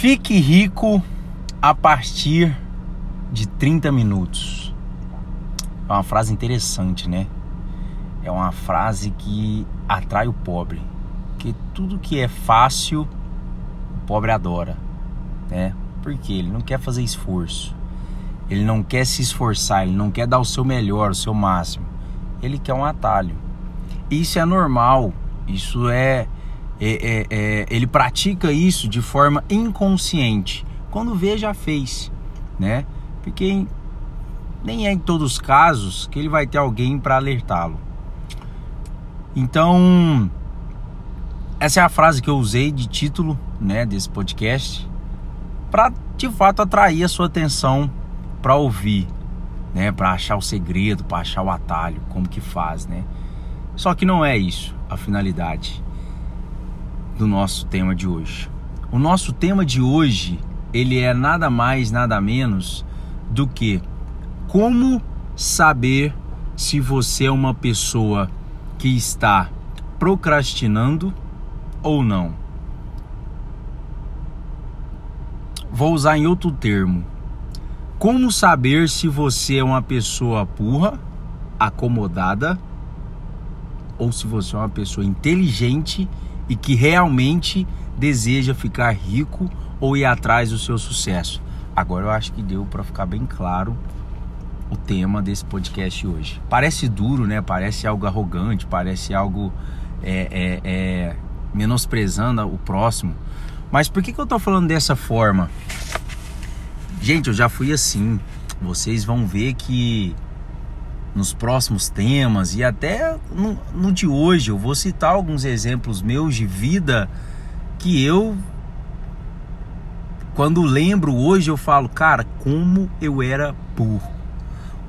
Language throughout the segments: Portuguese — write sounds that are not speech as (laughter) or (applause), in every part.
Fique rico a partir de 30 minutos. É uma frase interessante, né? É uma frase que atrai o pobre. Porque tudo que é fácil, o pobre adora, né? Porque ele não quer fazer esforço. Ele não quer se esforçar, ele não quer dar o seu melhor, o seu máximo. Ele quer um atalho. Isso é normal. Isso é, é, é, é ele pratica isso de forma inconsciente. Quando vê, já fez, né? Porque nem é em todos os casos que ele vai ter alguém para alertá-lo. Então, essa é a frase que eu usei de título, né, desse podcast, para de fato atrair a sua atenção para ouvir, né, para achar o segredo, para achar o atalho, como que faz, né? Só que não é isso a finalidade do nosso tema de hoje. O nosso tema de hoje, ele é nada mais, nada menos do que como saber se você é uma pessoa que está procrastinando ou não. Vou usar em outro termo. Como saber se você é uma pessoa burra, acomodada, ou se você é uma pessoa inteligente e que realmente deseja ficar rico ou ir atrás do seu sucesso? Agora eu acho que deu para ficar bem claro o tema desse podcast hoje. Parece duro, né? Parece algo arrogante, parece algo é, é, é, menosprezando o próximo. Mas por que, que eu tô falando dessa forma? Gente, eu já fui assim. Vocês vão ver que nos próximos temas e até no, no de hoje eu vou citar alguns exemplos meus de vida que eu quando lembro hoje eu falo, cara, como eu era burro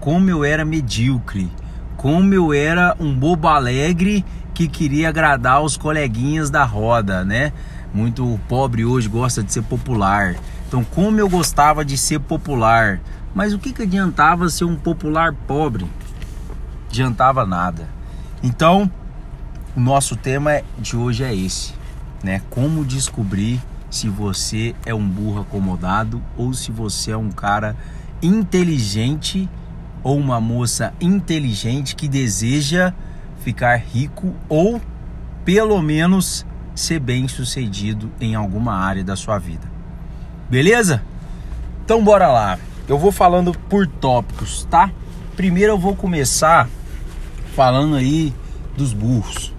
como eu era medíocre, como eu era um bobo alegre que queria agradar os coleguinhas da roda, né? Muito pobre hoje gosta de ser popular. Então, como eu gostava de ser popular, mas o que, que adiantava ser um popular pobre? Adiantava nada. Então, o nosso tema de hoje é esse, né? Como descobrir se você é um burro acomodado ou se você é um cara inteligente ou uma moça inteligente que deseja ficar rico ou pelo menos ser bem sucedido em alguma área da sua vida. Beleza? Então bora lá. Eu vou falando por tópicos, tá? Primeiro eu vou começar falando aí dos burros.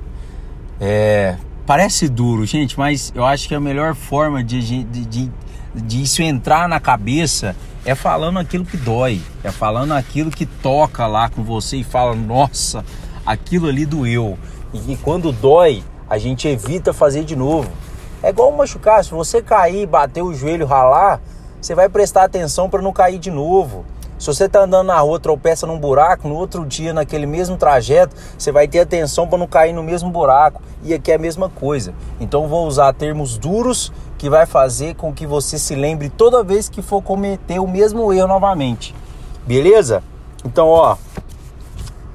É, parece duro, gente, mas eu acho que a melhor forma de, de, de, de isso entrar na cabeça é falando aquilo que dói, é falando aquilo que toca lá com você e fala, nossa, aquilo ali doeu. E quando dói, a gente evita fazer de novo. É igual machucar, se você cair, bater o joelho, ralar, você vai prestar atenção para não cair de novo. Se você está andando na rua, tropeça num buraco, no outro dia, naquele mesmo trajeto, você vai ter atenção para não cair no mesmo buraco. E aqui é a mesma coisa. Então vou usar termos duros que vai fazer com que você se lembre toda vez que for cometer o mesmo erro novamente. Beleza? Então, ó,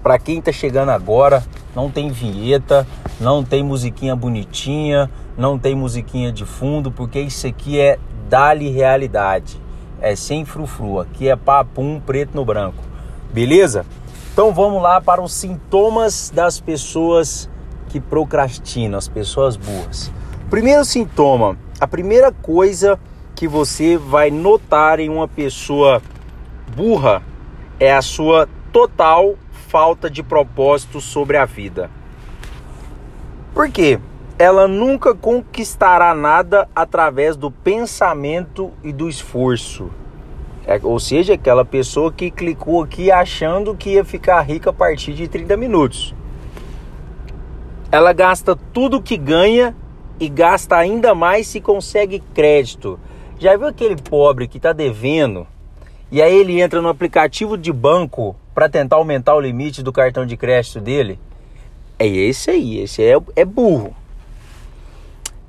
para quem está chegando agora, não tem vinheta, não tem musiquinha bonitinha, não tem musiquinha de fundo, porque isso aqui é dali realidade é sem frufru, aqui é papum preto no branco. Beleza? Então vamos lá para os sintomas das pessoas que procrastinam, as pessoas burras. Primeiro sintoma, a primeira coisa que você vai notar em uma pessoa burra é a sua total falta de propósito sobre a vida. Por quê? Ela nunca conquistará nada através do pensamento e do esforço. É, ou seja, aquela pessoa que clicou aqui achando que ia ficar rica a partir de 30 minutos. Ela gasta tudo que ganha e gasta ainda mais se consegue crédito. Já viu aquele pobre que está devendo e aí ele entra no aplicativo de banco para tentar aumentar o limite do cartão de crédito dele? É esse aí, esse é, é burro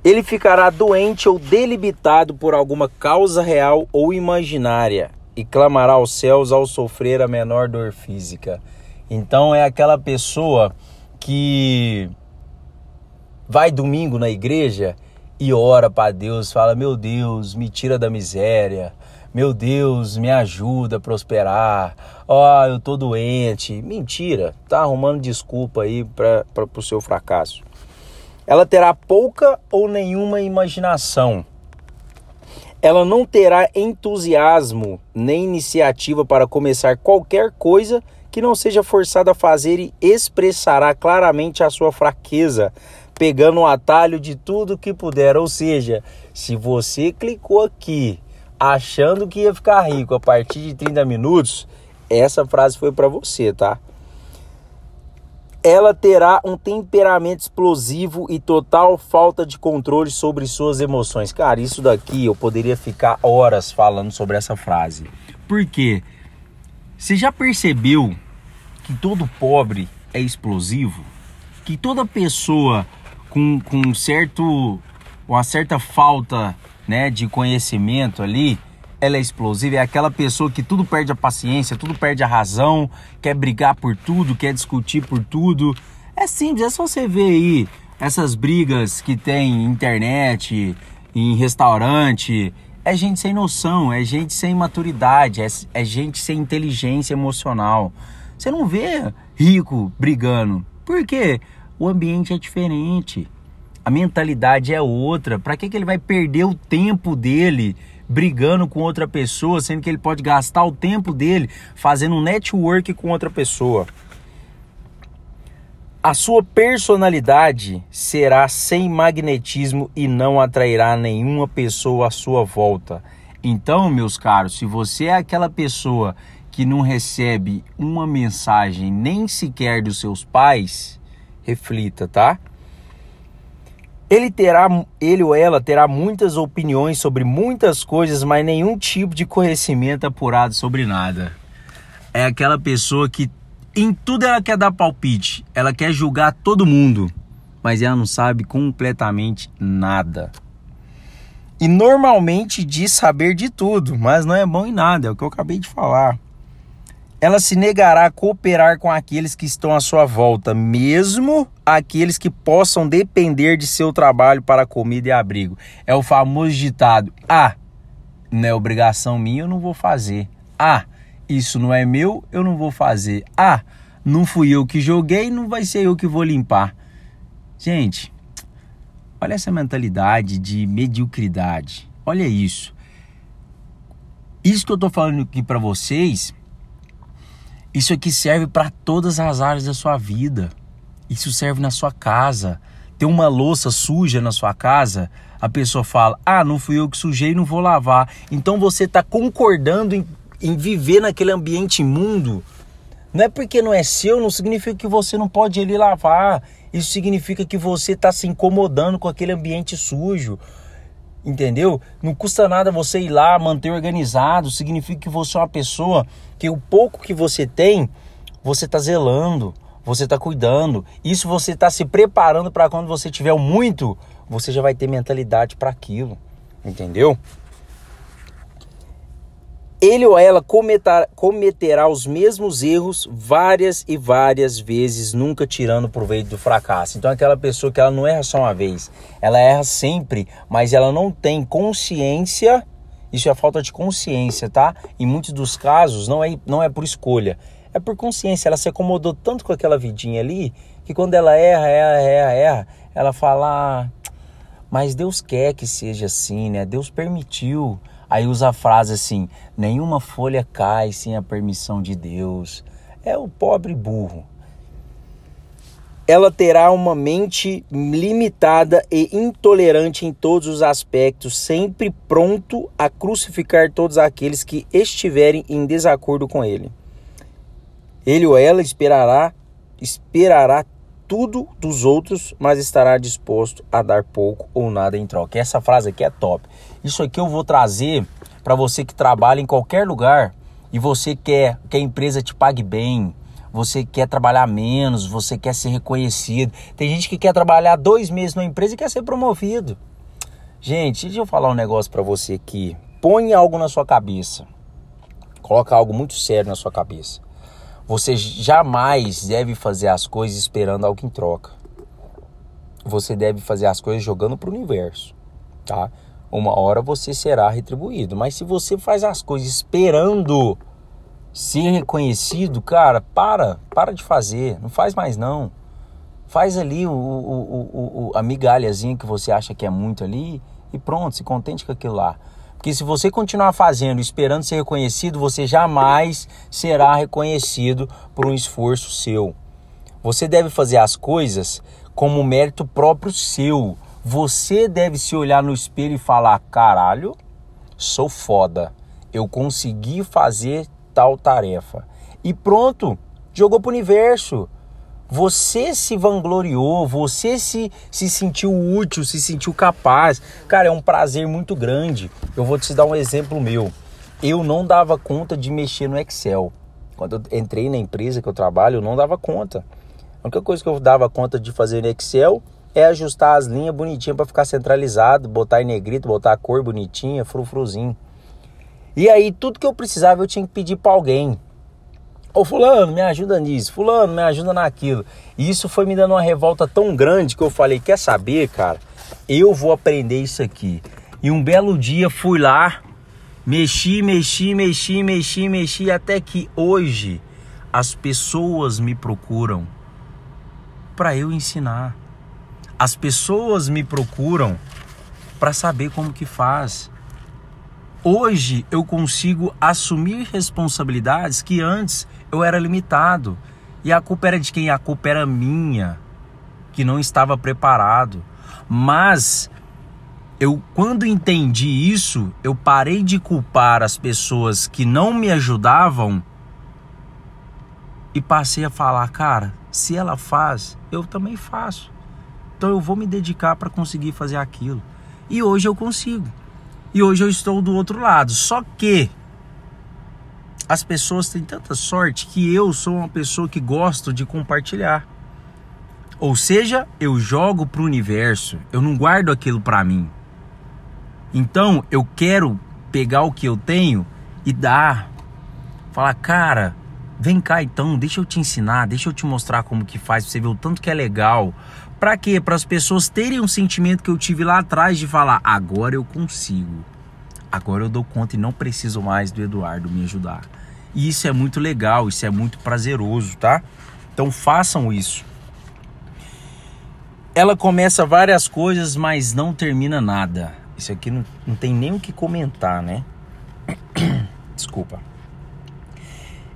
ele ficará doente ou delibitado por alguma causa real ou imaginária e clamará aos céus ao sofrer a menor dor física. Então é aquela pessoa que vai domingo na igreja e ora para Deus, fala: "Meu Deus, me tira da miséria. Meu Deus, me ajuda a prosperar. Ó, oh, eu tô doente". Mentira, tá arrumando desculpa aí para o seu fracasso. Ela terá pouca ou nenhuma imaginação. Ela não terá entusiasmo nem iniciativa para começar qualquer coisa que não seja forçada a fazer e expressará claramente a sua fraqueza, pegando o atalho de tudo que puder. Ou seja, se você clicou aqui achando que ia ficar rico a partir de 30 minutos, essa frase foi para você, tá? Ela terá um temperamento explosivo e total falta de controle sobre suas emoções. Cara, isso daqui eu poderia ficar horas falando sobre essa frase. Por quê? Você já percebeu que todo pobre é explosivo? Que toda pessoa com, com certo uma certa falta né, de conhecimento ali, ela é explosiva, é aquela pessoa que tudo perde a paciência, tudo perde a razão, quer brigar por tudo, quer discutir por tudo. É simples, é só você ver aí essas brigas que tem em internet, em restaurante. É gente sem noção, é gente sem maturidade, é, é gente sem inteligência emocional. Você não vê rico brigando. Por quê? O ambiente é diferente. A mentalidade é outra. Para que, que ele vai perder o tempo dele brigando com outra pessoa, sendo que ele pode gastar o tempo dele fazendo um network com outra pessoa? A sua personalidade será sem magnetismo e não atrairá nenhuma pessoa à sua volta. Então, meus caros, se você é aquela pessoa que não recebe uma mensagem nem sequer dos seus pais, reflita, tá? Ele terá, ele ou ela terá muitas opiniões sobre muitas coisas, mas nenhum tipo de conhecimento apurado sobre nada. É aquela pessoa que em tudo ela quer dar palpite, ela quer julgar todo mundo, mas ela não sabe completamente nada. E normalmente diz saber de tudo, mas não é bom em nada, é o que eu acabei de falar ela se negará a cooperar com aqueles que estão à sua volta, mesmo aqueles que possam depender de seu trabalho para comida e abrigo. É o famoso ditado: ah, não é obrigação minha, eu não vou fazer. Ah, isso não é meu, eu não vou fazer. Ah, não fui eu que joguei, não vai ser eu que vou limpar. Gente, olha essa mentalidade de mediocridade. Olha isso. Isso que eu tô falando aqui para vocês isso aqui serve para todas as áreas da sua vida. Isso serve na sua casa. Tem uma louça suja na sua casa, a pessoa fala: Ah, não fui eu que sujei, não vou lavar. Então você está concordando em, em viver naquele ambiente imundo. Não é porque não é seu, não significa que você não pode ir lavar. Isso significa que você está se incomodando com aquele ambiente sujo. Entendeu? Não custa nada você ir lá, manter organizado. Significa que você é uma pessoa que o pouco que você tem, você está zelando, você está cuidando. Isso você está se preparando para quando você tiver o muito, você já vai ter mentalidade para aquilo. Entendeu? Ele ou ela cometerá, os mesmos erros várias e várias vezes, nunca tirando proveito do fracasso. Então, aquela pessoa que ela não erra só uma vez, ela erra sempre, mas ela não tem consciência. Isso é falta de consciência, tá? Em muitos dos casos, não é, não é por escolha, é por consciência. Ela se acomodou tanto com aquela vidinha ali que quando ela erra, erra, erra, erra, ela fala: ah, Mas Deus quer que seja assim, né? Deus permitiu. Aí usa a frase assim: nenhuma folha cai sem a permissão de Deus. É o pobre burro. Ela terá uma mente limitada e intolerante em todos os aspectos, sempre pronto a crucificar todos aqueles que estiverem em desacordo com ele. Ele ou ela esperará, esperará tudo dos outros, mas estará disposto a dar pouco ou nada em troca. Essa frase aqui é top. Isso aqui eu vou trazer para você que trabalha em qualquer lugar e você quer que a empresa te pague bem, você quer trabalhar menos, você quer ser reconhecido. Tem gente que quer trabalhar dois meses numa empresa e quer ser promovido. Gente, deixa eu falar um negócio para você aqui. Põe algo na sua cabeça. Coloca algo muito sério na sua cabeça. Você jamais deve fazer as coisas esperando algo em troca. Você deve fazer as coisas jogando para o universo. tá? Uma hora você será retribuído. Mas se você faz as coisas esperando ser reconhecido, cara, para, para de fazer, não faz mais não. Faz ali o, o, o, a migalhazinha que você acha que é muito ali e pronto, se contente com aquilo lá. Porque se você continuar fazendo, esperando ser reconhecido, você jamais será reconhecido por um esforço seu. Você deve fazer as coisas como mérito próprio seu. Você deve se olhar no espelho e falar: caralho, sou foda. Eu consegui fazer tal tarefa. E pronto, jogou pro universo. Você se vangloriou, você se, se sentiu útil, se sentiu capaz. Cara, é um prazer muito grande. Eu vou te dar um exemplo meu. Eu não dava conta de mexer no Excel. Quando eu entrei na empresa que eu trabalho, eu não dava conta. A única coisa que eu dava conta de fazer no Excel é ajustar as linhas bonitinhas para ficar centralizado, botar em negrito, botar a cor bonitinha, frufruzinho. E aí tudo que eu precisava eu tinha que pedir para alguém. Ô fulano, me ajuda nisso, fulano, me ajuda naquilo. E isso foi me dando uma revolta tão grande que eu falei, quer saber, cara? Eu vou aprender isso aqui. E um belo dia fui lá, mexi, mexi, mexi, mexi, mexi, até que hoje as pessoas me procuram para eu ensinar. As pessoas me procuram para saber como que faz. Hoje eu consigo assumir responsabilidades que antes eu era limitado. E a culpa era de quem? A culpa era minha, que não estava preparado. Mas eu quando entendi isso, eu parei de culpar as pessoas que não me ajudavam e passei a falar, cara, se ela faz, eu também faço. Então eu vou me dedicar para conseguir fazer aquilo. E hoje eu consigo. E hoje eu estou do outro lado. Só que as pessoas têm tanta sorte que eu sou uma pessoa que gosto de compartilhar. Ou seja, eu jogo para o universo, eu não guardo aquilo para mim. Então eu quero pegar o que eu tenho e dar. Falar, cara, vem cá então, deixa eu te ensinar, deixa eu te mostrar como que faz, pra você ver o tanto que é legal. Para quê? Para as pessoas terem um sentimento que eu tive lá atrás de falar, agora eu consigo. Agora eu dou conta e não preciso mais do Eduardo me ajudar. E isso é muito legal, isso é muito prazeroso, tá? Então façam isso. Ela começa várias coisas, mas não termina nada. Isso aqui não, não tem nem o que comentar, né? (clears throat) Desculpa.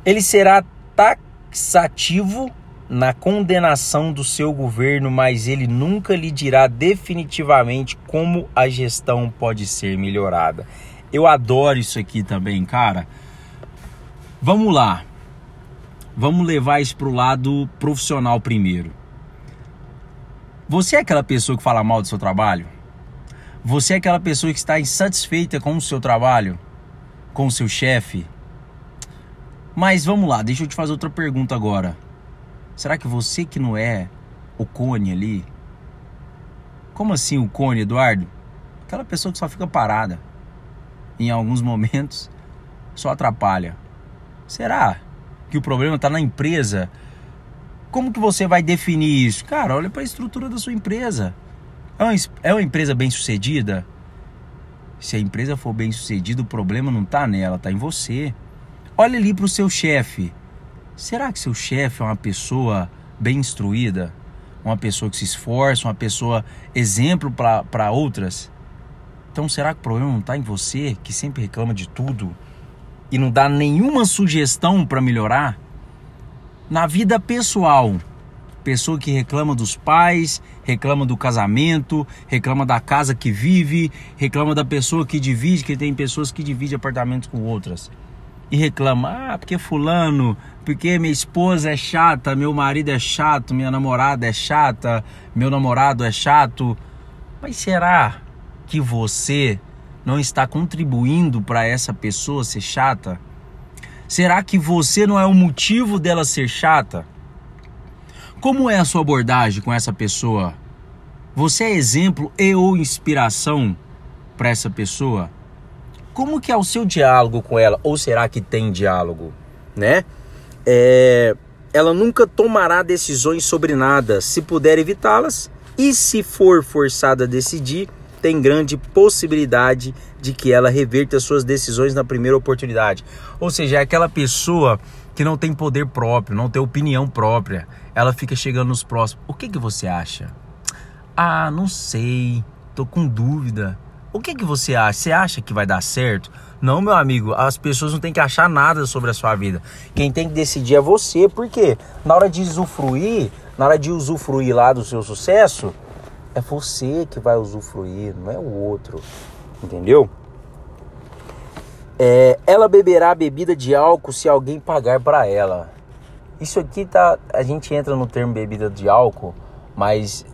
Ele será taxativo na condenação do seu governo, mas ele nunca lhe dirá definitivamente como a gestão pode ser melhorada. Eu adoro isso aqui também, cara. Vamos lá. Vamos levar isso para o lado profissional primeiro. Você é aquela pessoa que fala mal do seu trabalho? Você é aquela pessoa que está insatisfeita com o seu trabalho? Com o seu chefe? Mas vamos lá, deixa eu te fazer outra pergunta agora. Será que você que não é o cone ali? Como assim o cone, Eduardo? Aquela pessoa que só fica parada. Em alguns momentos só atrapalha. Será que o problema está na empresa? Como que você vai definir isso? Cara, olha para a estrutura da sua empresa. É uma, é uma empresa bem sucedida? Se a empresa for bem sucedida, o problema não está nela, está em você. Olha ali para o seu chefe. Será que seu chefe é uma pessoa bem instruída? Uma pessoa que se esforça, uma pessoa exemplo para outras? Então será que o problema não está em você, que sempre reclama de tudo e não dá nenhuma sugestão para melhorar? Na vida pessoal, pessoa que reclama dos pais, reclama do casamento, reclama da casa que vive, reclama da pessoa que divide, que tem pessoas que dividem apartamentos com outras e reclama: ah, porque Fulano, porque minha esposa é chata, meu marido é chato, minha namorada é chata, meu namorado é chato. Mas será que você não está contribuindo para essa pessoa ser chata? Será que você não é o motivo dela ser chata? Como é a sua abordagem com essa pessoa? Você é exemplo e ou inspiração para essa pessoa? Como que é o seu diálogo com ela? Ou será que tem diálogo, né? É, ela nunca tomará decisões sobre nada se puder evitá-las e se for forçada a decidir, tem grande possibilidade de que ela reverta suas decisões na primeira oportunidade. Ou seja, é aquela pessoa que não tem poder próprio, não tem opinião própria. Ela fica chegando nos próximos. O que, que você acha? Ah, não sei. Tô com dúvida. O que, que você acha? Você acha que vai dar certo? Não, meu amigo, as pessoas não têm que achar nada sobre a sua vida. Quem tem que decidir é você, porque na hora de usufruir, na hora de usufruir lá do seu sucesso, é você que vai usufruir, não é o outro. Entendeu? É, ela beberá bebida de álcool se alguém pagar para ela. Isso aqui tá. A gente entra no termo bebida de álcool, mas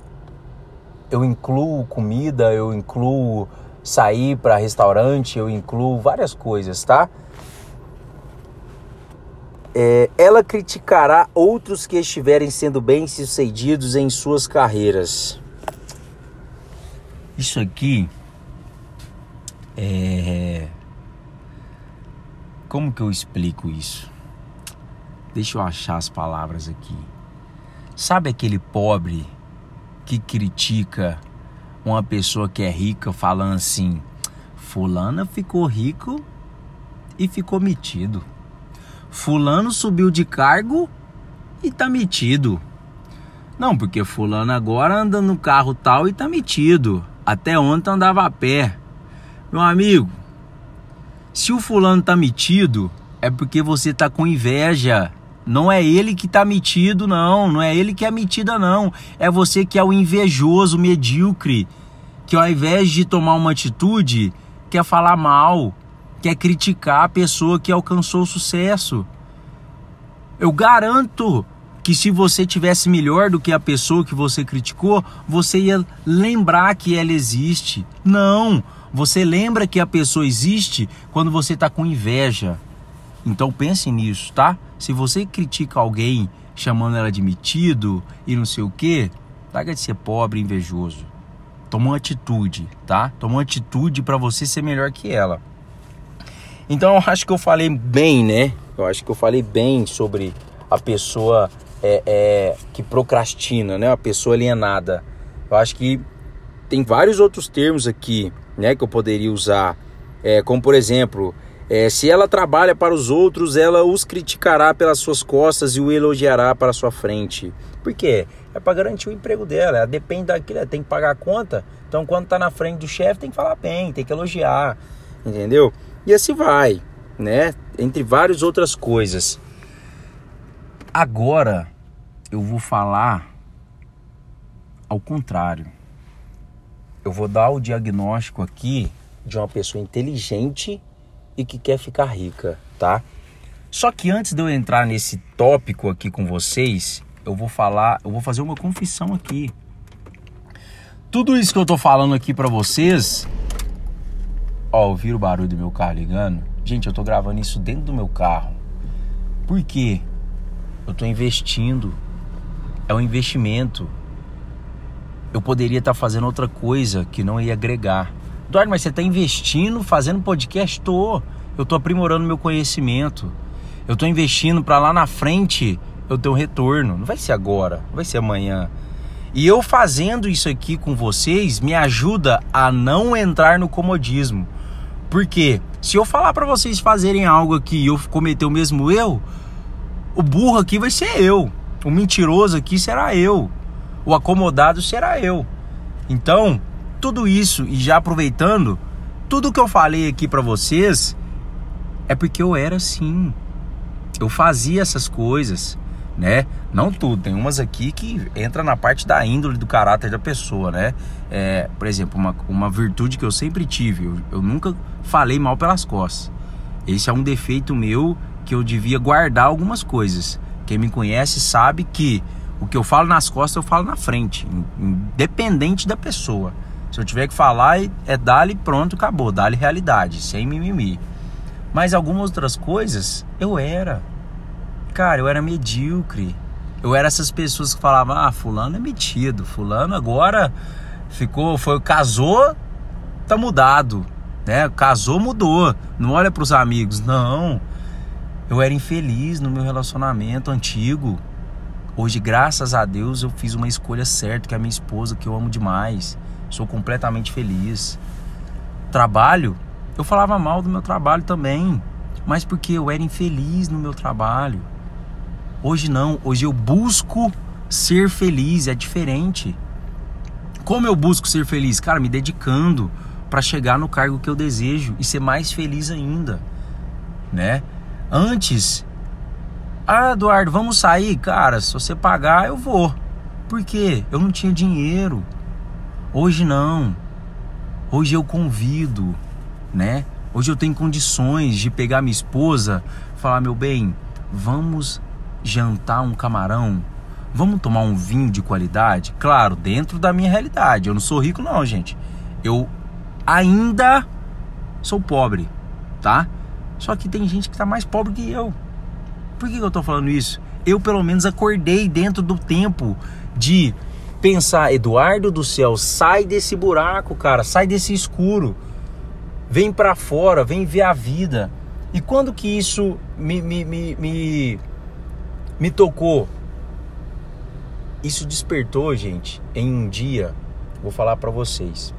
eu incluo comida, eu incluo sair para restaurante, eu incluo várias coisas, tá? É, ela criticará outros que estiverem sendo bem-sucedidos em suas carreiras. Isso aqui é. Como que eu explico isso? Deixa eu achar as palavras aqui. Sabe aquele pobre que critica uma pessoa que é rica falando assim: Fulana ficou rico e ficou metido. Fulano subiu de cargo e tá metido. Não, porque fulano agora anda no carro tal e tá metido. Até ontem andava a pé. Meu amigo, se o fulano tá metido, é porque você tá com inveja. Não é ele que tá metido, não. Não é ele que é metida, não. É você que é o invejoso, medíocre. Que ao invés de tomar uma atitude, quer falar mal, quer criticar a pessoa que alcançou o sucesso. Eu garanto que se você tivesse melhor do que a pessoa que você criticou, você ia lembrar que ela existe. Não, você lembra que a pessoa existe quando você está com inveja. Então pense nisso, tá? Se você critica alguém chamando ela de metido e não sei o que, larga de ser pobre e invejoso. Toma uma atitude, tá? Toma uma atitude para você ser melhor que ela. Então eu acho que eu falei bem, né? Eu acho que eu falei bem sobre a pessoa é, é, que procrastina, né? Uma pessoa alienada. Eu acho que tem vários outros termos aqui, né, que eu poderia usar, é, como por exemplo, é, se ela trabalha para os outros, ela os criticará pelas suas costas e o elogiará para sua frente. Por quê? É para garantir o emprego dela. Ela depende daquilo, ela tem que pagar a conta. Então, quando está na frente do chefe, tem que falar bem, tem que elogiar, entendeu? E assim vai, né? Entre várias outras coisas. Agora eu vou falar ao contrário. Eu vou dar o diagnóstico aqui de uma pessoa inteligente e que quer ficar rica, tá? Só que antes de eu entrar nesse tópico aqui com vocês, eu vou falar, eu vou fazer uma confissão aqui. Tudo isso que eu tô falando aqui para vocês, ó, ouviram o barulho do meu carro ligando? Gente, eu tô gravando isso dentro do meu carro. Por quê? Eu estou investindo. É um investimento. Eu poderia estar tá fazendo outra coisa que não ia agregar. Eduardo, mas você está investindo, fazendo podcast? Estou. Eu estou aprimorando meu conhecimento. Eu estou investindo para lá na frente eu ter um retorno. Não vai ser agora, não vai ser amanhã. E eu fazendo isso aqui com vocês me ajuda a não entrar no comodismo. Porque se eu falar para vocês fazerem algo aqui e eu cometer o mesmo erro, o burro aqui vai ser eu. O mentiroso aqui será eu. O acomodado será eu. Então, tudo isso e já aproveitando, tudo que eu falei aqui para vocês é porque eu era assim. Eu fazia essas coisas, né? Não tudo, tem umas aqui que entra na parte da índole do caráter da pessoa, né? É, por exemplo, uma, uma virtude que eu sempre tive, eu, eu nunca falei mal pelas costas. Esse é um defeito meu que eu devia guardar algumas coisas. Quem me conhece sabe que o que eu falo nas costas eu falo na frente, independente da pessoa. Se eu tiver que falar, é dali pronto, acabou, dali realidade, sem mimimi. Mas algumas outras coisas eu era. Cara, eu era medíocre. Eu era essas pessoas que falavam: "Ah, fulano é metido, fulano agora ficou, foi casou, tá mudado", né? Casou, mudou. Não olha para os amigos, não. Eu era infeliz no meu relacionamento antigo. Hoje, graças a Deus, eu fiz uma escolha certa, que é a minha esposa, que eu amo demais. Sou completamente feliz. Trabalho, eu falava mal do meu trabalho também, mas porque eu era infeliz no meu trabalho. Hoje não, hoje eu busco ser feliz, é diferente. Como eu busco ser feliz? Cara, me dedicando para chegar no cargo que eu desejo e ser mais feliz ainda, né? Antes, ah, Eduardo, vamos sair? Cara, se você pagar, eu vou. Por quê? Eu não tinha dinheiro. Hoje não. Hoje eu convido, né? Hoje eu tenho condições de pegar minha esposa, falar meu bem, vamos jantar um camarão, vamos tomar um vinho de qualidade, claro, dentro da minha realidade. Eu não sou rico não, gente. Eu ainda sou pobre, tá? Só que tem gente que tá mais pobre que eu. Por que eu tô falando isso? Eu pelo menos acordei dentro do tempo de pensar, Eduardo do céu, sai desse buraco, cara, sai desse escuro. Vem para fora, vem ver a vida. E quando que isso me, me, me, me, me tocou? Isso despertou, gente, em um dia, vou falar para vocês.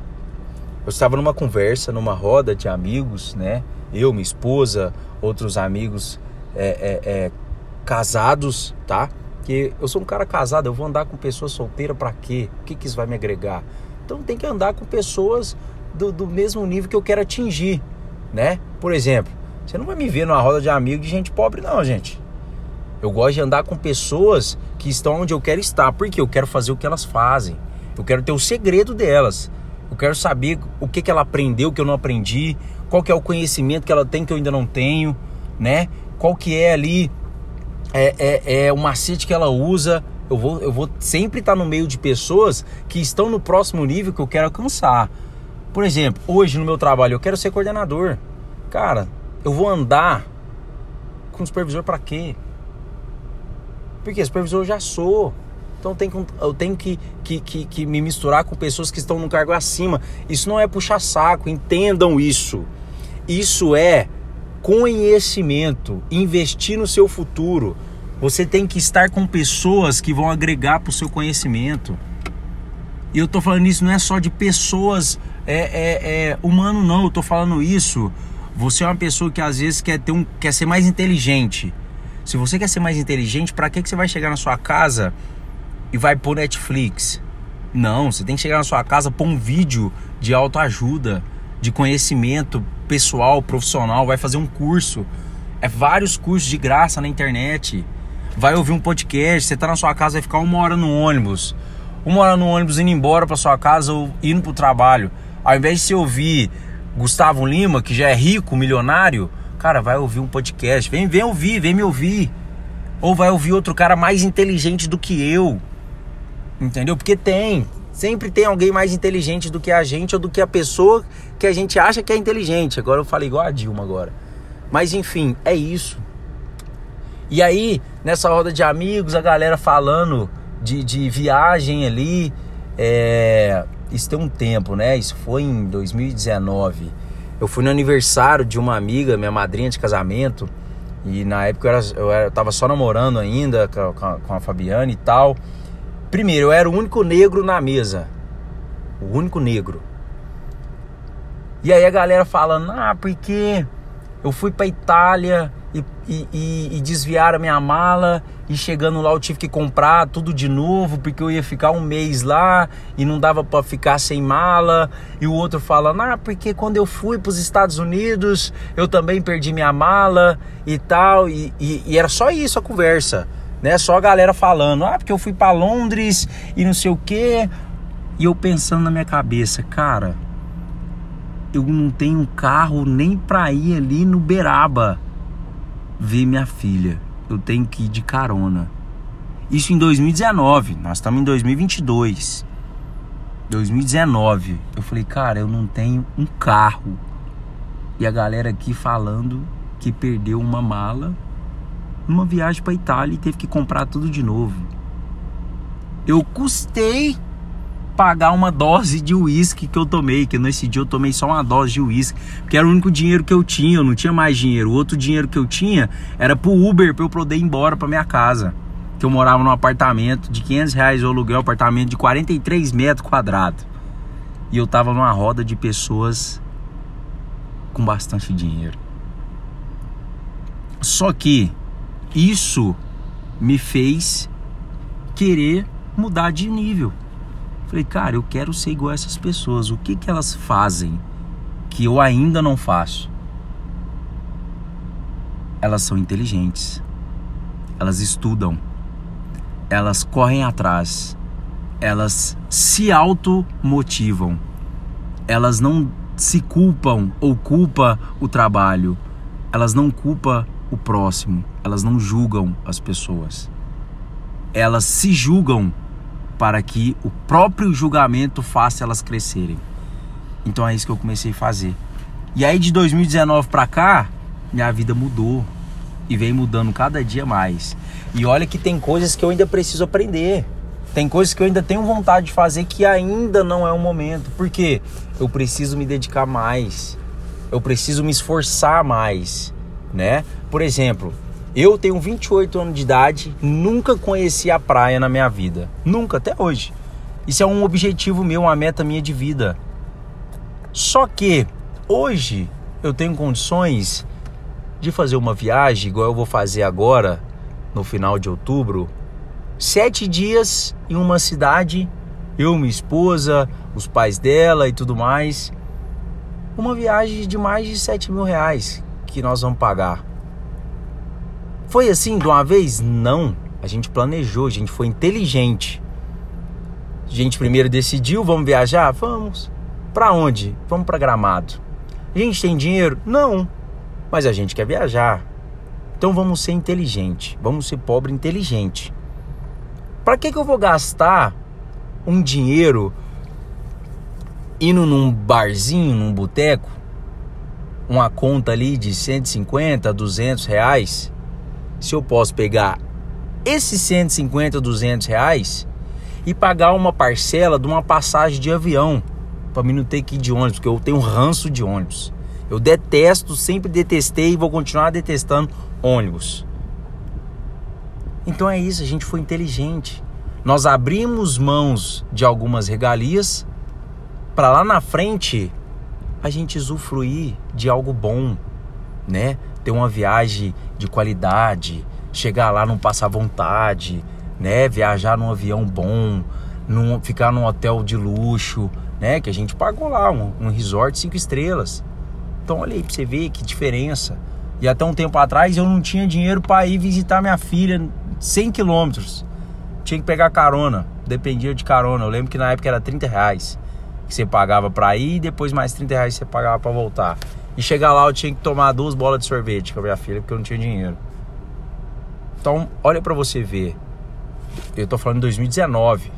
Eu estava numa conversa, numa roda de amigos, né? Eu, minha esposa, outros amigos é, é, é, casados, tá? Porque eu sou um cara casado, eu vou andar com pessoas solteiras para quê? O que, que isso vai me agregar? Então tem que andar com pessoas do, do mesmo nível que eu quero atingir, né? Por exemplo, você não vai me ver numa roda de amigos de gente pobre, não, gente. Eu gosto de andar com pessoas que estão onde eu quero estar, porque eu quero fazer o que elas fazem. Eu quero ter o segredo delas. Eu quero saber o que, que ela aprendeu que eu não aprendi, qual que é o conhecimento que ela tem que eu ainda não tenho, né? Qual que é ali é, é, é o macete que ela usa. Eu vou, eu vou sempre estar no meio de pessoas que estão no próximo nível que eu quero alcançar. Por exemplo, hoje no meu trabalho eu quero ser coordenador. Cara, eu vou andar com supervisor para quê? Porque supervisor eu já sou. Então eu tenho, eu tenho que, que, que, que, me misturar com pessoas que estão no cargo acima. Isso não é puxar saco, entendam isso. Isso é conhecimento, investir no seu futuro. Você tem que estar com pessoas que vão agregar para o seu conhecimento. E eu tô falando isso não é só de pessoas é, é, é, humano não, eu tô falando isso. Você é uma pessoa que às vezes quer ter um, quer ser mais inteligente. Se você quer ser mais inteligente, para que que você vai chegar na sua casa e vai pôr Netflix? Não, você tem que chegar na sua casa pôr um vídeo de autoajuda, de conhecimento pessoal, profissional, vai fazer um curso. É vários cursos de graça na internet. Vai ouvir um podcast, você tá na sua casa, vai ficar uma hora no ônibus. Uma hora no ônibus indo embora para sua casa ou indo pro trabalho. Ao invés de você ouvir Gustavo Lima, que já é rico, milionário, cara, vai ouvir um podcast. Vem, vem ouvir, vem me ouvir. Ou vai ouvir outro cara mais inteligente do que eu. Entendeu? Porque tem. Sempre tem alguém mais inteligente do que a gente ou do que a pessoa que a gente acha que é inteligente. Agora eu falei igual a Dilma agora. Mas enfim, é isso. E aí, nessa roda de amigos, a galera falando de, de viagem ali. É... Isso tem um tempo, né? Isso foi em 2019. Eu fui no aniversário de uma amiga, minha madrinha de casamento. E na época eu, era, eu, era, eu tava só namorando ainda com a, com a Fabiana e tal. Primeiro, eu era o único negro na mesa. O único negro. E aí a galera falando, ah, porque eu fui pra Itália e, e, e, desviaram a minha mala e chegando lá eu tive que comprar tudo de novo porque eu ia ficar um mês lá e não dava para ficar sem mala. E o outro fala, ah, porque quando eu fui para os Estados Unidos eu também perdi minha mala e tal. E, e, e era só isso a conversa né? Só a galera falando, ah, porque eu fui para Londres e não sei o quê. E eu pensando na minha cabeça, cara, eu não tenho carro nem pra ir ali no Beraba ver minha filha. Eu tenho que ir de carona. Isso em 2019, nós estamos em 2022. 2019, eu falei, cara, eu não tenho um carro. E a galera aqui falando que perdeu uma mala numa viagem para Itália e teve que comprar tudo de novo. Eu custei pagar uma dose de uísque que eu tomei, que nesse dia eu tomei só uma dose de uísque, porque era o único dinheiro que eu tinha, eu não tinha mais dinheiro. O outro dinheiro que eu tinha era pro Uber para eu poder ir embora para minha casa. Que eu morava num apartamento de 500 reais o aluguel, apartamento de 43 metros quadrados. e eu tava numa roda de pessoas com bastante dinheiro. Só que isso me fez querer mudar de nível. Falei, cara, eu quero ser igual a essas pessoas. O que, que elas fazem que eu ainda não faço? Elas são inteligentes. Elas estudam. Elas correm atrás. Elas se automotivam. Elas não se culpam ou culpa o trabalho. Elas não culpam o próximo. Elas não julgam as pessoas. Elas se julgam para que o próprio julgamento faça elas crescerem. Então é isso que eu comecei a fazer. E aí de 2019 para cá, minha vida mudou e vem mudando cada dia mais. E olha que tem coisas que eu ainda preciso aprender. Tem coisas que eu ainda tenho vontade de fazer que ainda não é o momento. Porque eu preciso me dedicar mais. Eu preciso me esforçar mais, né? Por exemplo, eu tenho 28 anos de idade, nunca conheci a praia na minha vida. Nunca, até hoje. Isso é um objetivo meu, uma meta minha de vida. Só que hoje eu tenho condições de fazer uma viagem, igual eu vou fazer agora, no final de outubro. Sete dias em uma cidade, eu, minha esposa, os pais dela e tudo mais. Uma viagem de mais de 7 mil reais que nós vamos pagar. Foi assim de uma vez? Não. A gente planejou, a gente foi inteligente. A gente primeiro decidiu, vamos viajar? Vamos. Para onde? Vamos para Gramado. A gente tem dinheiro? Não. Mas a gente quer viajar. Então vamos ser inteligente, vamos ser pobre inteligente. Para que que eu vou gastar um dinheiro indo num barzinho, num boteco, uma conta ali de 150, 200 reais? Se eu posso pegar esses 150, 200 reais e pagar uma parcela de uma passagem de avião para mim não ter que ir de ônibus, porque eu tenho ranço de ônibus. Eu detesto, sempre detestei e vou continuar detestando ônibus. Então é isso, a gente foi inteligente. Nós abrimos mãos de algumas regalias para lá na frente a gente usufruir de algo bom, né? Ter uma viagem de qualidade, chegar lá não passar vontade, né? Viajar num avião bom, num, ficar num hotel de luxo, né? Que a gente pagou lá, um, um resort cinco estrelas. Então olha aí pra você ver que diferença. E até um tempo atrás eu não tinha dinheiro para ir visitar minha filha 100 quilômetros. Tinha que pegar carona, dependia de carona. Eu lembro que na época era 30 reais que você pagava para ir e depois mais 30 reais você pagava para voltar. E chegar lá eu tinha que tomar duas bolas de sorvete com a minha filha porque eu não tinha dinheiro. Então, olha para você ver. Eu tô falando de 2019,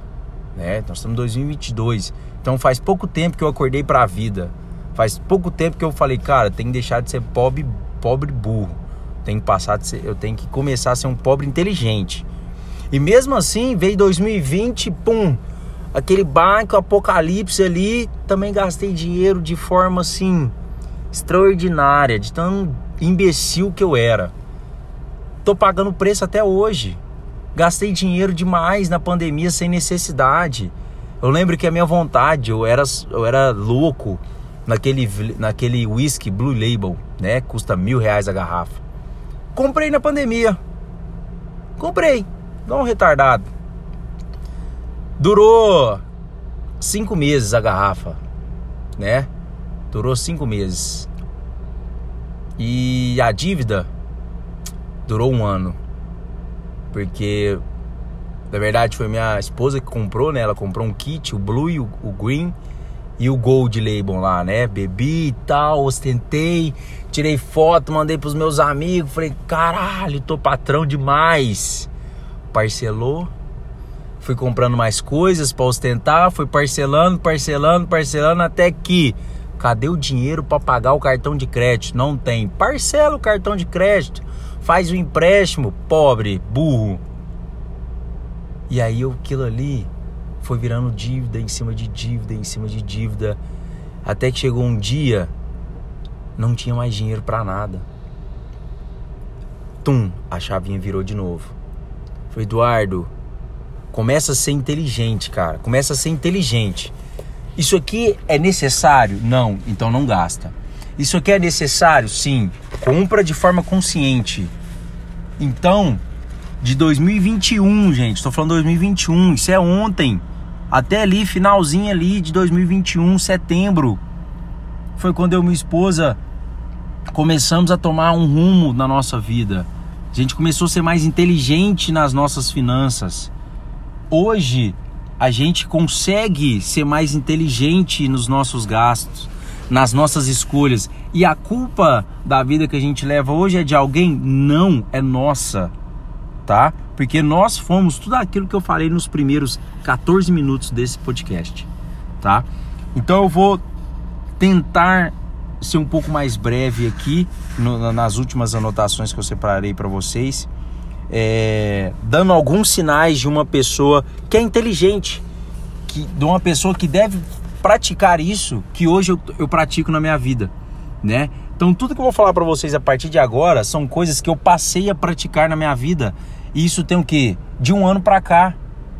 né? Nós estamos em 2022. Então faz pouco tempo que eu acordei para a vida. Faz pouco tempo que eu falei, cara, tem que deixar de ser pobre, pobre burro. Tem que passar de ser, eu tenho que começar a ser um pobre inteligente. E mesmo assim, veio 2020, pum, aquele banco apocalipse ali, também gastei dinheiro de forma assim extraordinária, de tão imbecil que eu era. Tô pagando preço até hoje. Gastei dinheiro demais na pandemia sem necessidade. Eu lembro que a minha vontade, eu era, eu era louco naquele, naquele whisky Blue Label, né? Custa mil reais a garrafa. Comprei na pandemia. Comprei. Dá um retardado. Durou cinco meses a garrafa, né? Durou cinco meses. E a dívida durou um ano. Porque na verdade foi minha esposa que comprou, né? Ela comprou um kit, o Blue o, o Green e o Gold Label lá, né? Bebi e tal, ostentei, tirei foto, mandei pros meus amigos, falei, caralho, tô patrão demais. Parcelou, fui comprando mais coisas para ostentar, fui parcelando, parcelando, parcelando até que Cadê o dinheiro para pagar o cartão de crédito? Não tem. Parcela o cartão de crédito. Faz o empréstimo, pobre, burro. E aí aquilo ali foi virando dívida em cima de dívida, em cima de dívida. Até que chegou um dia, não tinha mais dinheiro para nada. Tum, a chavinha virou de novo. Foi Eduardo, começa a ser inteligente, cara. Começa a ser inteligente. Isso aqui é necessário? Não, então não gasta. Isso aqui é necessário? Sim. Compra de forma consciente. Então, de 2021, gente, estou falando 2021, isso é ontem. Até ali, finalzinho ali de 2021, setembro. Foi quando eu e minha esposa começamos a tomar um rumo na nossa vida. A gente começou a ser mais inteligente nas nossas finanças. Hoje, a gente consegue ser mais inteligente nos nossos gastos, nas nossas escolhas. E a culpa da vida que a gente leva hoje é de alguém? Não, é nossa, tá? Porque nós fomos tudo aquilo que eu falei nos primeiros 14 minutos desse podcast, tá? Então eu vou tentar ser um pouco mais breve aqui no, nas últimas anotações que eu separei para vocês é, dando alguns sinais de uma pessoa que é inteligente, que, de uma pessoa que deve praticar isso que hoje eu, eu pratico na minha vida, né? Então tudo que eu vou falar para vocês a partir de agora são coisas que eu passei a praticar na minha vida. E isso tem o que de um ano para cá,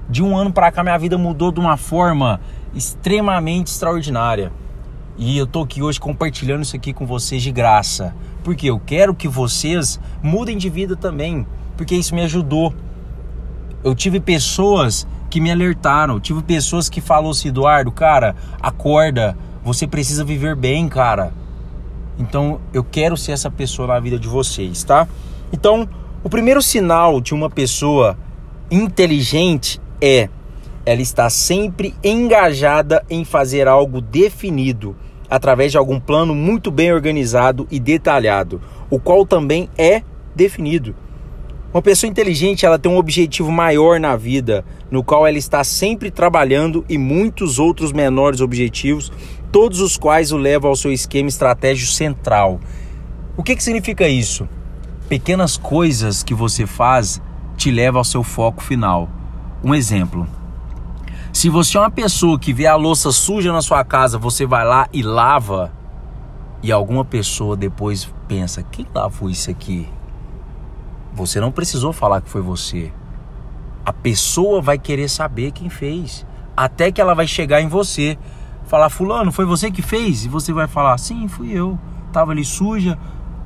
de um ano para cá minha vida mudou de uma forma extremamente extraordinária. E eu tô aqui hoje compartilhando isso aqui com vocês de graça, porque eu quero que vocês mudem de vida também porque isso me ajudou. Eu tive pessoas que me alertaram, tive pessoas que falaram assim, Eduardo, cara, acorda, você precisa viver bem, cara. Então eu quero ser essa pessoa na vida de vocês, tá? Então, o primeiro sinal de uma pessoa inteligente é ela está sempre engajada em fazer algo definido através de algum plano muito bem organizado e detalhado, o qual também é definido. Uma pessoa inteligente, ela tem um objetivo maior na vida, no qual ela está sempre trabalhando e muitos outros menores objetivos, todos os quais o levam ao seu esquema estratégico central. O que, que significa isso? Pequenas coisas que você faz te levam ao seu foco final. Um exemplo. Se você é uma pessoa que vê a louça suja na sua casa, você vai lá e lava, e alguma pessoa depois pensa: quem lavou isso aqui? Você não precisou falar que foi você. A pessoa vai querer saber quem fez. Até que ela vai chegar em você. Falar, fulano, foi você que fez? E você vai falar, sim, fui eu. Tava ali suja,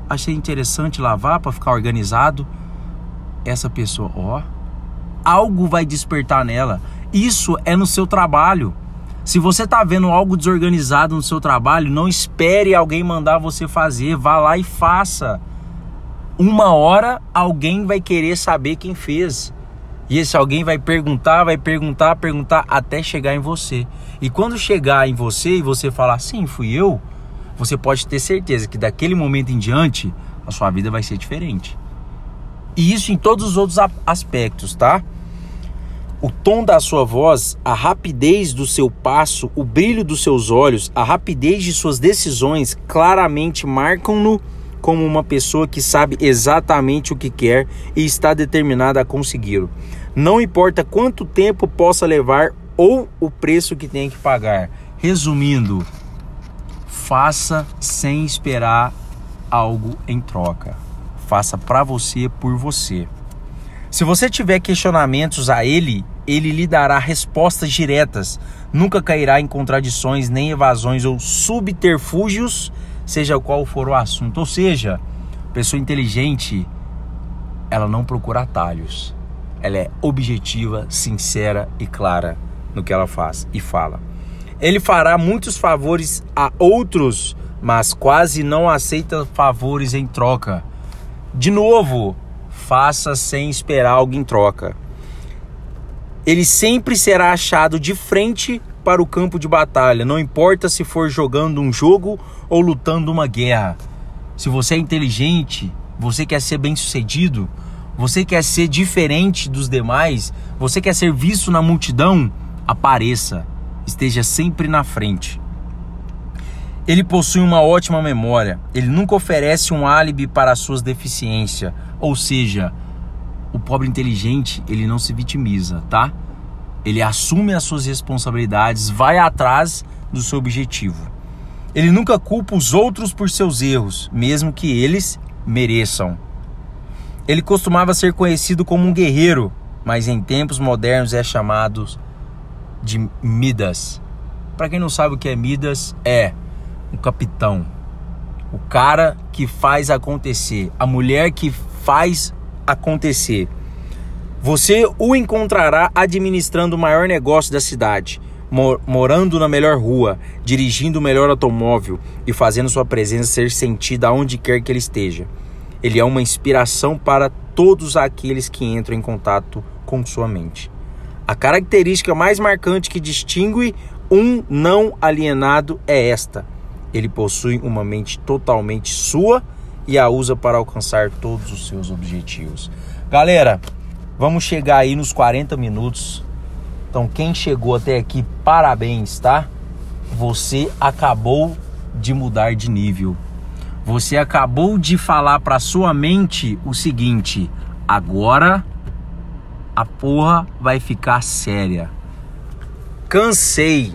achei interessante lavar para ficar organizado. Essa pessoa, ó, algo vai despertar nela. Isso é no seu trabalho. Se você tá vendo algo desorganizado no seu trabalho, não espere alguém mandar você fazer, vá lá e faça uma hora alguém vai querer saber quem fez. E esse alguém vai perguntar, vai perguntar, perguntar até chegar em você. E quando chegar em você e você falar, sim, fui eu, você pode ter certeza que daquele momento em diante a sua vida vai ser diferente. E isso em todos os outros aspectos, tá? O tom da sua voz, a rapidez do seu passo, o brilho dos seus olhos, a rapidez de suas decisões claramente marcam-no como uma pessoa que sabe exatamente o que quer e está determinada a consegui-lo. Não importa quanto tempo possa levar ou o preço que tenha que pagar. Resumindo, faça sem esperar algo em troca. Faça para você por você. Se você tiver questionamentos a ele, ele lhe dará respostas diretas. Nunca cairá em contradições, nem evasões ou subterfúgios seja qual for o assunto. Ou seja, pessoa inteligente, ela não procura atalhos. Ela é objetiva, sincera e clara no que ela faz e fala. Ele fará muitos favores a outros, mas quase não aceita favores em troca. De novo, faça sem esperar algo em troca. Ele sempre será achado de frente para o campo de batalha, não importa se for jogando um jogo ou lutando uma guerra. Se você é inteligente, você quer ser bem-sucedido, você quer ser diferente dos demais, você quer ser visto na multidão, apareça, esteja sempre na frente. Ele possui uma ótima memória, ele nunca oferece um álibi para as suas deficiências, ou seja, o pobre inteligente, ele não se vitimiza, tá? Ele assume as suas responsabilidades, vai atrás do seu objetivo. Ele nunca culpa os outros por seus erros, mesmo que eles mereçam. Ele costumava ser conhecido como um guerreiro, mas em tempos modernos é chamado de Midas. Para quem não sabe o que é Midas, é um capitão, o cara que faz acontecer, a mulher que faz acontecer. Você o encontrará administrando o maior negócio da cidade, morando na melhor rua, dirigindo o melhor automóvel e fazendo sua presença ser sentida aonde quer que ele esteja. Ele é uma inspiração para todos aqueles que entram em contato com sua mente. A característica mais marcante que distingue um não alienado é esta: ele possui uma mente totalmente sua e a usa para alcançar todos os seus objetivos. Galera, vamos chegar aí nos 40 minutos. Então, quem chegou até aqui, parabéns, tá? Você acabou de mudar de nível. Você acabou de falar para sua mente o seguinte: agora a porra vai ficar séria. Cansei.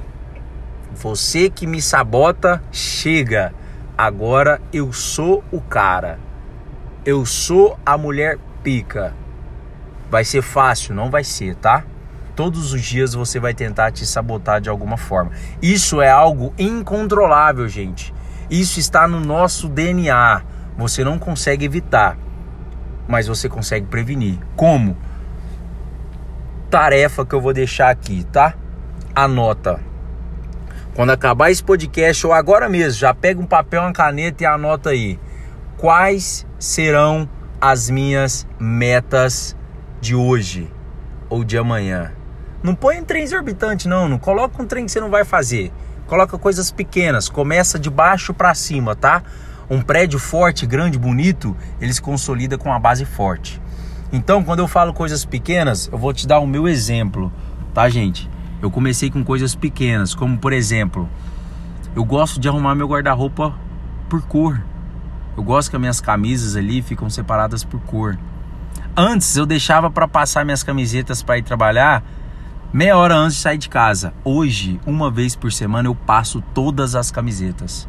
Você que me sabota, chega. Agora eu sou o cara. Eu sou a mulher pica. Vai ser fácil? Não vai ser, tá? Todos os dias você vai tentar te sabotar de alguma forma. Isso é algo incontrolável, gente. Isso está no nosso DNA. Você não consegue evitar, mas você consegue prevenir. Como? tarefa que eu vou deixar aqui, tá? Anota. Quando acabar esse podcast ou agora mesmo, já pega um papel, uma caneta e anota aí. Quais serão as minhas metas de hoje ou de amanhã? Não põe um trem exorbitante não, não coloca um trem que você não vai fazer. Coloca coisas pequenas, começa de baixo para cima, tá? Um prédio forte, grande, bonito, ele se consolida com a base forte. Então, quando eu falo coisas pequenas, eu vou te dar o meu exemplo, tá, gente? Eu comecei com coisas pequenas, como por exemplo, eu gosto de arrumar meu guarda-roupa por cor. Eu gosto que as minhas camisas ali ficam separadas por cor. Antes eu deixava para passar minhas camisetas para ir trabalhar meia hora antes de sair de casa. Hoje, uma vez por semana eu passo todas as camisetas.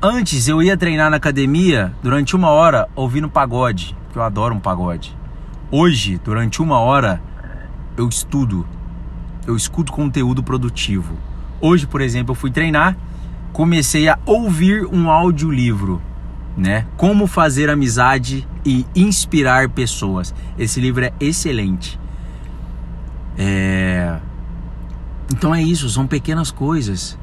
Antes eu ia treinar na academia durante uma hora ouvindo pagode porque eu adoro um pagode. Hoje, durante uma hora, eu estudo, eu escuto conteúdo produtivo. Hoje, por exemplo, eu fui treinar, comecei a ouvir um audiolivro, né? Como fazer amizade e inspirar pessoas. Esse livro é excelente. É... Então é isso, são pequenas coisas.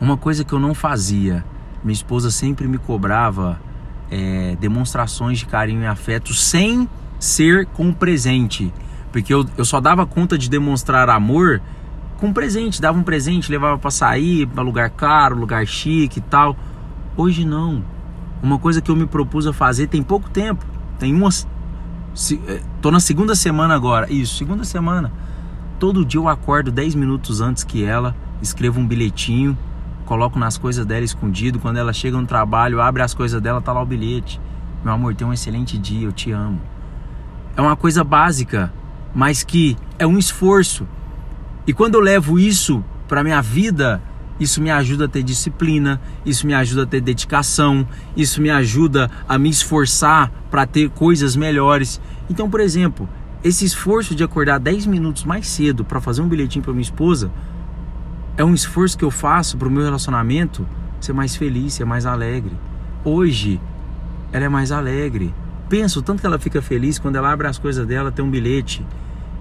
Uma coisa que eu não fazia. Minha esposa sempre me cobrava é, demonstrações de carinho e afeto sem ser com presente. Porque eu, eu só dava conta de demonstrar amor com presente. Dava um presente, levava para sair, para lugar caro, lugar chique e tal. Hoje não. Uma coisa que eu me propus a fazer tem pouco tempo. Tem umas. Se, é, tô na segunda semana agora. Isso, segunda semana. Todo dia eu acordo 10 minutos antes que ela, escrevo um bilhetinho coloco nas coisas dela escondido. Quando ela chega no trabalho, abre as coisas dela, tá lá o bilhete. Meu amor, tenha um excelente dia, eu te amo. É uma coisa básica, mas que é um esforço. E quando eu levo isso para minha vida, isso me ajuda a ter disciplina, isso me ajuda a ter dedicação, isso me ajuda a me esforçar para ter coisas melhores. Então, por exemplo, esse esforço de acordar 10 minutos mais cedo para fazer um bilhetinho para minha esposa é um esforço que eu faço para o meu relacionamento ser mais feliz, ser mais alegre. Hoje, ela é mais alegre. Penso tanto que ela fica feliz quando ela abre as coisas dela, tem um bilhete.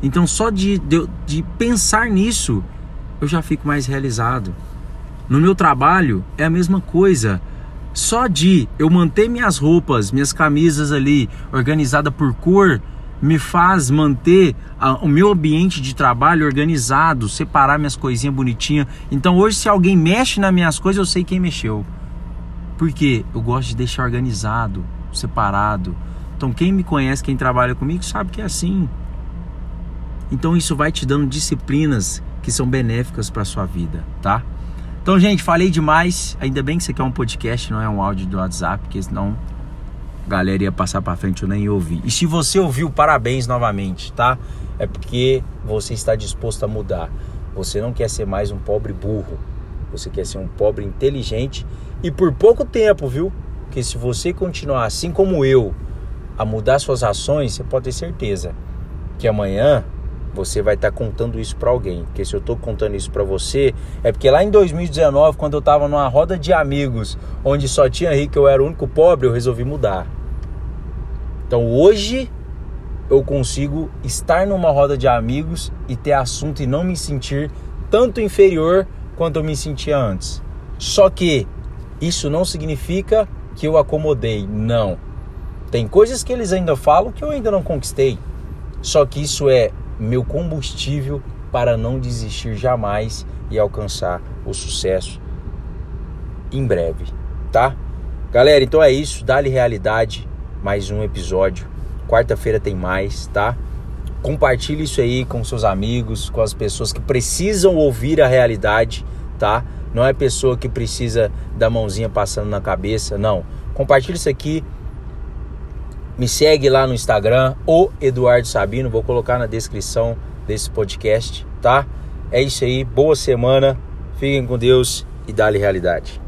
Então, só de, de, de pensar nisso, eu já fico mais realizado. No meu trabalho, é a mesma coisa. Só de eu manter minhas roupas, minhas camisas ali organizada por cor, me faz manter a, o meu ambiente de trabalho organizado, separar minhas coisinhas bonitinhas. Então hoje, se alguém mexe nas minhas coisas, eu sei quem mexeu. Porque eu gosto de deixar organizado, separado. Então quem me conhece, quem trabalha comigo, sabe que é assim. Então isso vai te dando disciplinas que são benéficas para sua vida, tá? Então, gente, falei demais. Ainda bem que você quer um podcast, não é um áudio do WhatsApp, porque senão galera ia passar para frente eu nem ouvi. E se você ouviu, parabéns novamente, tá? É porque você está disposto a mudar. Você não quer ser mais um pobre burro. Você quer ser um pobre inteligente e por pouco tempo, viu? Porque se você continuar assim como eu a mudar suas ações, você pode ter certeza que amanhã você vai estar tá contando isso para alguém. Porque se eu estou contando isso para você, é porque lá em 2019, quando eu estava numa roda de amigos, onde só tinha rico, eu era o único pobre, eu resolvi mudar. Então hoje eu consigo estar numa roda de amigos e ter assunto e não me sentir tanto inferior quanto eu me sentia antes. Só que isso não significa que eu acomodei, não. Tem coisas que eles ainda falam que eu ainda não conquistei. Só que isso é meu combustível para não desistir jamais e alcançar o sucesso em breve, tá? Galera, então é isso, dá-lhe realidade, mais um episódio. Quarta-feira tem mais, tá? Compartilhe isso aí com seus amigos, com as pessoas que precisam ouvir a realidade, tá? Não é pessoa que precisa da mãozinha passando na cabeça, não. Compartilhe isso aqui. Me segue lá no Instagram, o Eduardo Sabino, vou colocar na descrição desse podcast, tá? É isso aí, boa semana, fiquem com Deus e dá-lhe realidade.